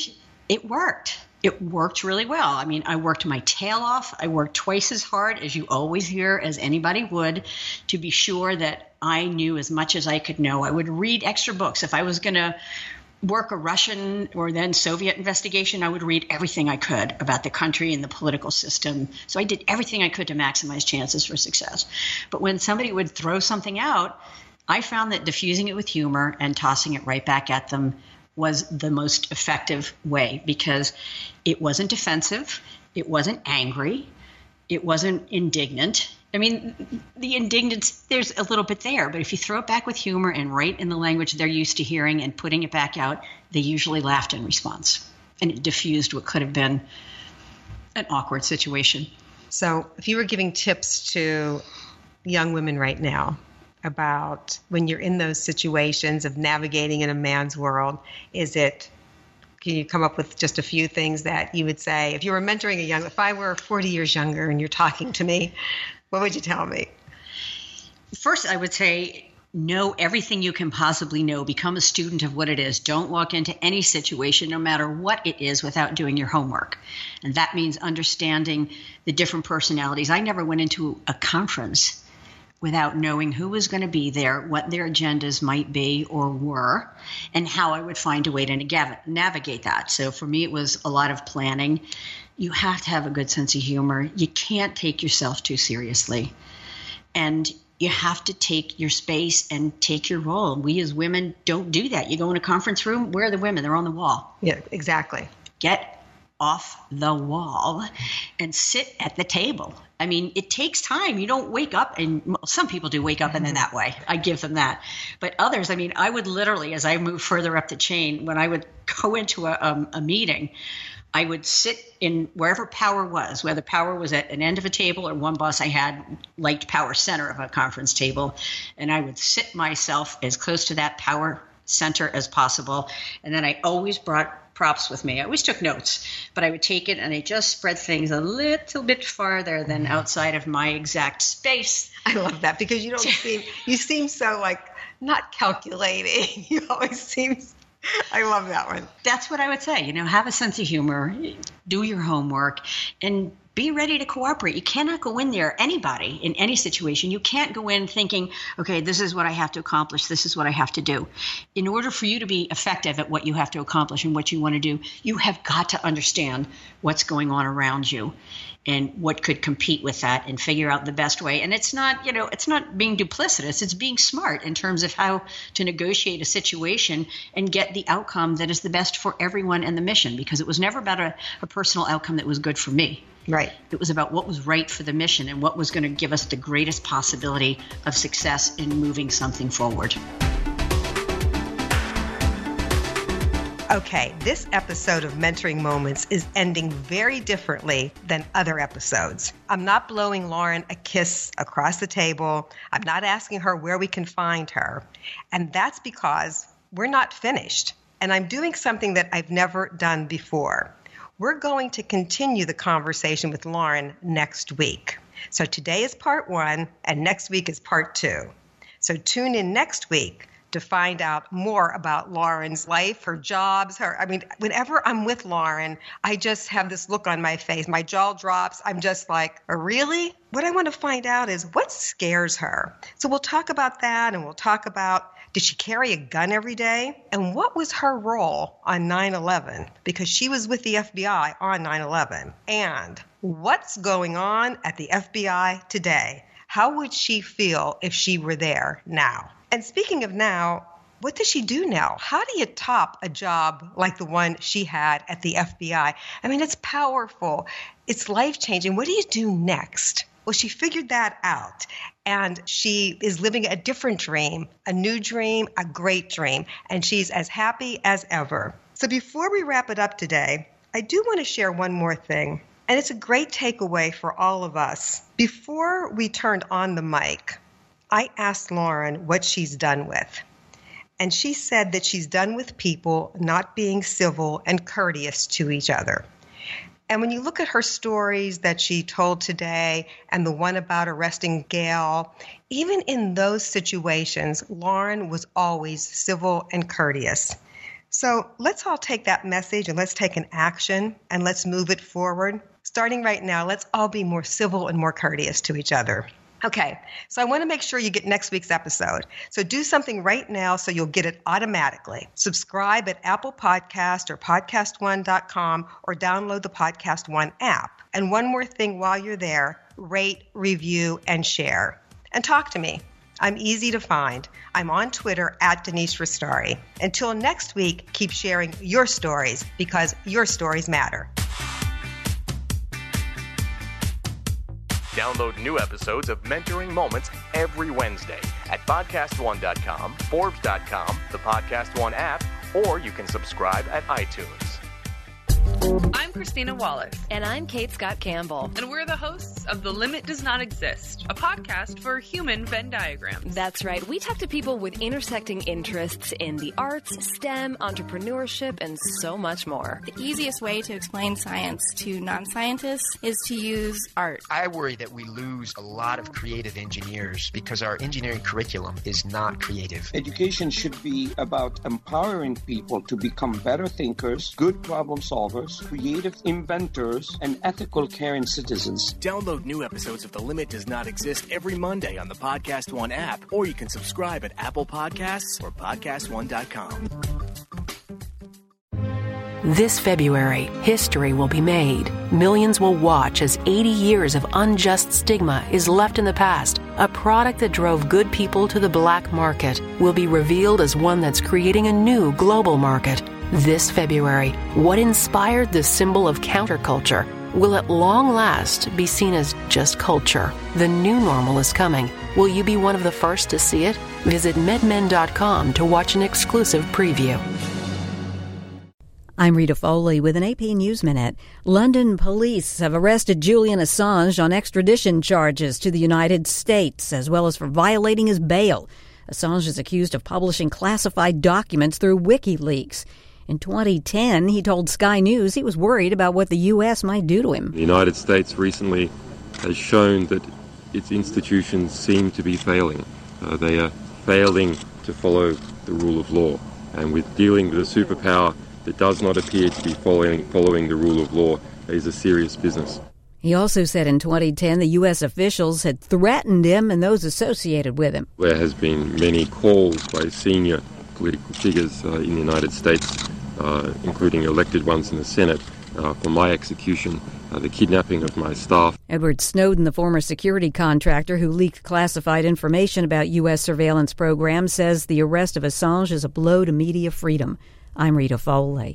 D: it worked. It worked really well. I mean, I worked my tail off. I worked twice as hard as you always hear as anybody would to be sure that I knew as much as I could know. I would read extra books. If I was going to work a Russian or then Soviet investigation, I would read everything I could about the country and the political system. So I did everything I could to maximize chances for success. But when somebody would throw something out, I found that diffusing it with humor and tossing it right back at them was the most effective way because it wasn't defensive, it wasn't angry, it wasn't indignant. I mean, the indignance, there's a little bit there, but if you throw it back with humor and right in the language they're used to hearing and putting it back out, they usually laughed in response. And it diffused what could have been an awkward situation.
C: So, if you were giving tips to young women right now, about when you're in those situations of navigating in a man's world? Is it can you come up with just a few things that you would say if you were mentoring a young if I were 40 years younger and you're talking to me, what would you tell me?
D: First, I would say know everything you can possibly know. Become a student of what it is. Don't walk into any situation, no matter what it is, without doing your homework. And that means understanding the different personalities. I never went into a conference without knowing who was going to be there, what their agendas might be or were, and how I would find a way to navigate that. So for me, it was a lot of planning. You have to have a good sense of humor. You can't take yourself too seriously. And you have to take your space and take your role. We as women don't do that. You go in a conference room, where are the women? They're on the wall.
C: Yeah, exactly.
D: Get off the wall and sit at the table. I mean, it takes time. You don't wake up, and some people do wake up and then that way. I give them that. But others, I mean, I would literally, as I move further up the chain, when I would go into a, um, a meeting, I would sit in wherever power was, whether power was at an end of a table or one boss I had liked power center of a conference table, and I would sit myself as close to that power center as possible. And then I always brought props with me. I always took notes, but I would take it and I just spread things a little bit farther than mm-hmm. outside of my exact space.
C: I love that because you don't seem you seem so like not calculating. You always seem I love that one.
D: That's what I would say. You know, have a sense of humor, do your homework, and be ready to cooperate. You cannot go in there, anybody in any situation, you can't go in thinking, okay, this is what I have to accomplish, this is what I have to do. In order for you to be effective at what you have to accomplish and what you want to do, you have got to understand what's going on around you and what could compete with that and figure out the best way. And it's not, you know, it's not being duplicitous, it's being smart in terms of how to negotiate a situation and get the outcome that is the best for everyone and the mission because it was never about a, a personal outcome that was good for me.
C: Right.
D: It was about what was right for the mission and what was going to give us the greatest possibility of success in moving something forward.
C: Okay, this episode of Mentoring Moments is ending very differently than other episodes. I'm not blowing Lauren a kiss across the table. I'm not asking her where we can find her. And that's because we're not finished. And I'm doing something that I've never done before. We're going to continue the conversation with Lauren next week. So today is part one, and next week is part two. So tune in next week to find out more about Lauren's life, her jobs, her. I mean, whenever I'm with Lauren, I just have this look on my face. My jaw drops. I'm just like, really? What I want to find out is what scares her. So we'll talk about that and we'll talk about did she carry a gun every day? And what was her role on 9 11? Because she was with the FBI on 9 11. And what's going on at the FBI today? How would she feel if she were there now? And speaking of now, what does she do now? How do you top a job like the one she had at the FBI? I mean, it's powerful, it's life changing. What do you do next? Well, she figured that out and she is living a different dream, a new dream, a great dream, and she's as happy as ever. So before we wrap it up today, I do want to share one more thing, and it's a great takeaway for all of us. Before we turned on the mic, I asked Lauren what she's done with. And she said that she's done with people not being civil and courteous to each other. And when you look at her stories that she told today and the one about arresting Gail, even in those situations, Lauren was always civil and courteous. So let's all take that message and let's take an action and let's move it forward. Starting right now, let's all be more civil and more courteous to each other. Okay, so I want to make sure you get next week's episode. So do something right now so you'll get it automatically. Subscribe at Apple Podcast or podcastone.com or download the Podcast One app. And one more thing while you're there rate, review, and share. And talk to me. I'm easy to find. I'm on Twitter at Denise Restauri. Until next week, keep sharing your stories because your stories matter.
A: Download new episodes of Mentoring Moments every Wednesday at podcastone.com, Forbes.com, the Podcast One app, or you can subscribe at iTunes.
K: I'm Christina Wallace.
L: And I'm Kate Scott Campbell.
K: And we're the hosts of The Limit Does Not Exist, a podcast for human Venn diagrams.
L: That's right. We talk to people with intersecting interests in the arts, STEM, entrepreneurship, and so much more.
M: The easiest way to explain science to non scientists is to use art.
N: I worry that we lose a lot of creative engineers because our engineering curriculum is not creative.
O: Education should be about empowering people to become better thinkers, good problem solvers creative inventors, and ethical caring citizens.
A: Download new episodes of The Limit Does Not Exist every Monday on the Podcast One app, or you can subscribe at Apple Podcasts or PodcastOne.com.
B: This February, history will be made. Millions will watch as 80 years of unjust stigma is left in the past. A product that drove good people to the black market will be revealed as one that's creating a new global market This February, what inspired the symbol of counterculture will at long last be seen as just culture. The new normal is coming. Will you be one of the first to see it? Visit medmen.com to watch an exclusive preview.
P: I'm Rita Foley with an AP News Minute. London police have arrested Julian Assange on extradition charges to the United States, as well as for violating his bail. Assange is accused of publishing classified documents through WikiLeaks. In 2010, he told Sky News he was worried about what the U.S. might do to him.
Q: The United States recently has shown that its institutions seem to be failing. Uh, they are failing to follow the rule of law. And with dealing with a superpower that does not appear to be following, following the rule of law, is a serious business.
P: He also said in 2010 the U.S. officials had threatened him and those associated with him.
Q: There has been many calls by senior political figures uh, in the United States uh, including elected ones in the Senate, uh, for my execution, uh, the kidnapping of my staff.
P: Edward Snowden, the former security contractor who leaked classified information about U.S. surveillance programs, says the arrest of Assange is a blow to media freedom. I'm Rita Foley.